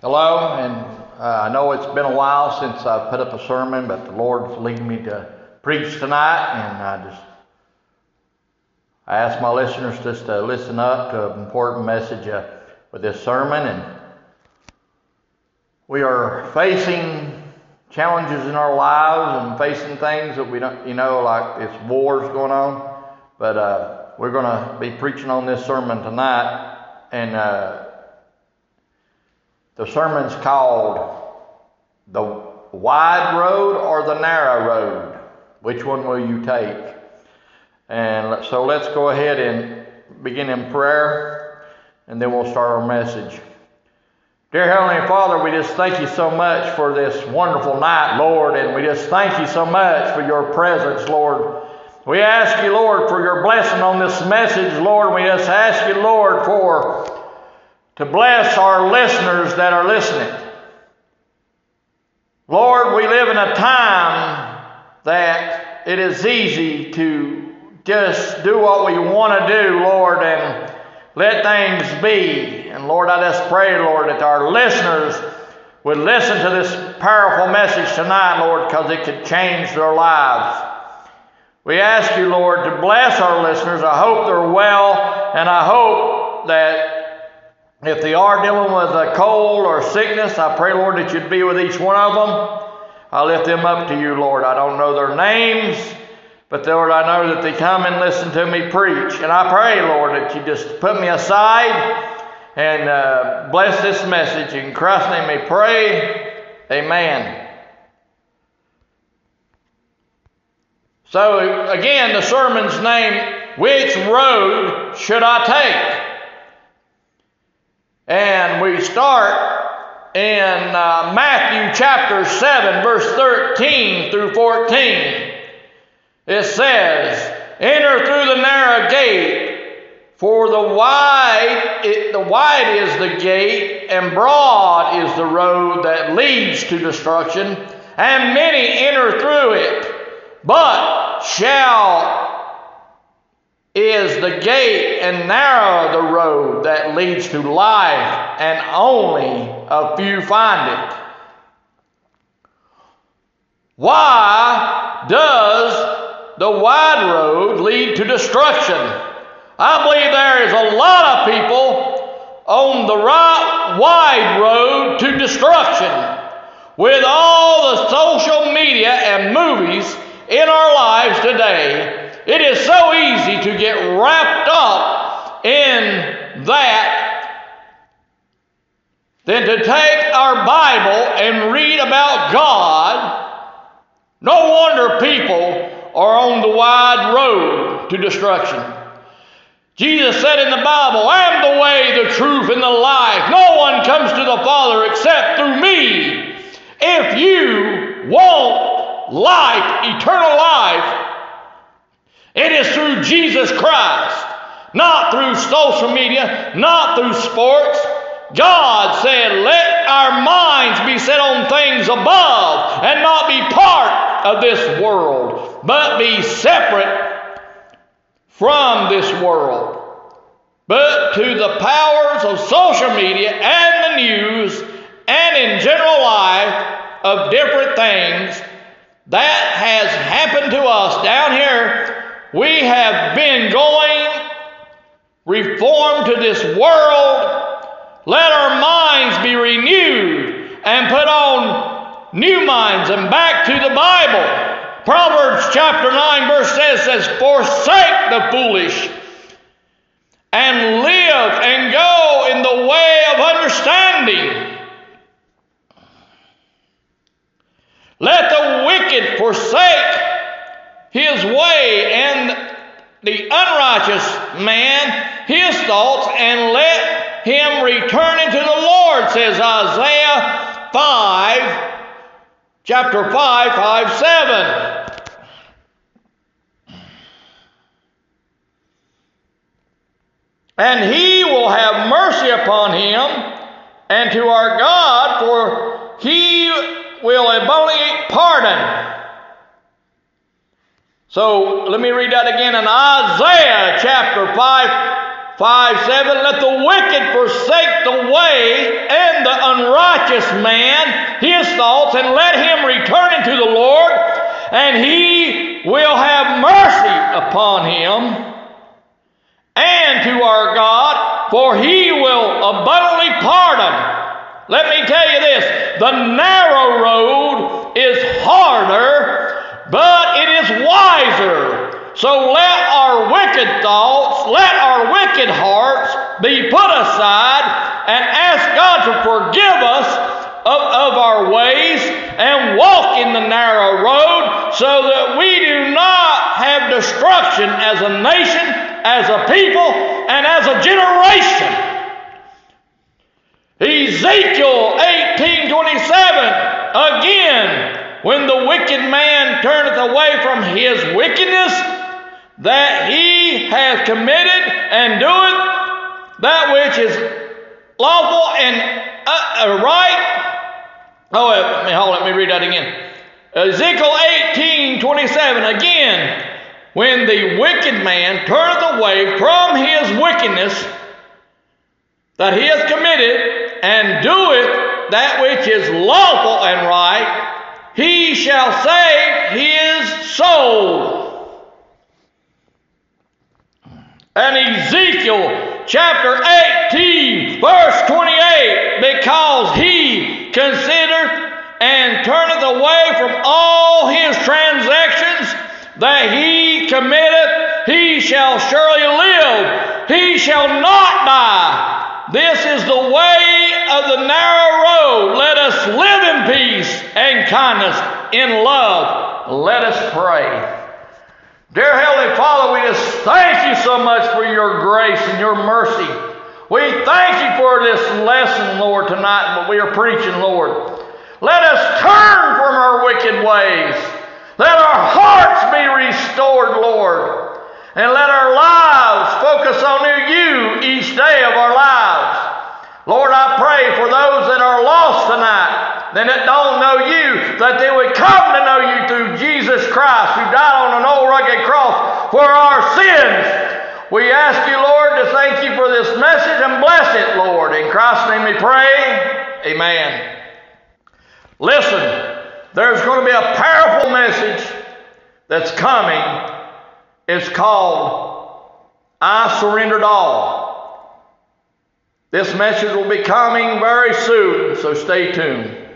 Hello, and uh, I know it's been a while since I've put up a sermon, but the Lord's leading me to preach tonight, and I just I ask my listeners just to listen up to an important message uh, with this sermon, and we are facing challenges in our lives and facing things that we don't, you know, like it's wars going on, but uh, we're going to be preaching on this sermon tonight, and. The sermon's called The Wide Road or the Narrow Road. Which one will you take? And so let's go ahead and begin in prayer, and then we'll start our message. Dear Heavenly Father, we just thank you so much for this wonderful night, Lord, and we just thank you so much for your presence, Lord. We ask you, Lord, for your blessing on this message, Lord. We just ask you, Lord, for to bless our listeners that are listening. Lord, we live in a time that it is easy to just do what we want to do, Lord, and let things be. And Lord, I just pray, Lord, that our listeners would listen to this powerful message tonight, Lord, because it could change their lives. We ask you, Lord, to bless our listeners. I hope they're well, and I hope that if they are dealing with a cold or sickness, I pray, Lord, that you'd be with each one of them. I lift them up to you, Lord. I don't know their names, but Lord, I know that they come and listen to me preach. And I pray, Lord, that you just put me aside and uh, bless this message. In Christ's name we pray. Amen. So, again, the sermon's name, Which Road Should I Take? And we start in uh, Matthew chapter 7, verse 13 through 14. It says, Enter through the narrow gate, for the wide, it, the wide is the gate, and broad is the road that leads to destruction, and many enter through it. But shall is the gate and narrow the road that leads to life, and only a few find it. Why does the wide road lead to destruction? I believe there is a lot of people on the right wide road to destruction. With all the social media and movies in our lives today, it is so easy to get wrapped up in that than to take our Bible and read about God. No wonder people are on the wide road to destruction. Jesus said in the Bible, I am the way, the truth, and the life. No one comes to the Father except through me. If you want life, eternal life, it is through Jesus Christ, not through social media, not through sports. God said, Let our minds be set on things above and not be part of this world, but be separate from this world. But to the powers of social media and the news and in general life of different things, that has happened to us down here we have been going reformed to this world. Let our minds be renewed and put on new minds and back to the Bible. Proverbs chapter 9, verse 6 says, Forsake the foolish and live and go in the way of understanding. Let the wicked forsake his way the unrighteous man his thoughts and let him return into the Lord, says Isaiah 5, chapter 5, 5, 7. And he will have mercy upon him and to our God, for he will abundantly pardon. So let me read that again in Isaiah chapter 5, 5, 7. Let the wicked forsake the way and the unrighteous man his thoughts and let him return into the Lord, and he will have mercy upon him and to our God, for he will abundantly pardon. Let me tell you this the narrow road is harder, it is wiser. So let our wicked thoughts, let our wicked hearts be put aside and ask God to forgive us of, of, our ways and walk in the narrow road so that we do not have destruction as a nation, as a people, and as a generation. Ezekiel 18:27 again when the wicked man turneth away from his wickedness that he hath committed and doeth that which is lawful and uh, uh, right. Oh, let me hold. Let me read that again. Ezekiel 18, 27. Again, when the wicked man turneth away from his wickedness that he hath committed and doeth that which is lawful and right, he shall save his soul. And Ezekiel chapter 18, verse 28, because he considereth and turneth away from all his transactions that he committeth, he shall surely live, he shall not die. This is the way of the narrow road. Let us live in peace and kindness, in love. Let us pray. Dear Heavenly Father, we just thank you so much for your grace and your mercy. We thank you for this lesson, Lord, tonight, what we are preaching, Lord. Let us turn from our wicked ways. Let our hearts be restored, Lord. And let our lives focus on you each day of our lives. Lord, I pray for those that are lost tonight that don't know you, that they would come to know you through Jesus Christ, who died on an old rugged cross for our sins. We ask you, Lord, to thank you for this message and bless it, Lord. In Christ's name we pray. Amen. Listen, there's going to be a powerful message that's coming. It's called I Surrendered All. This message will be coming very soon, so stay tuned.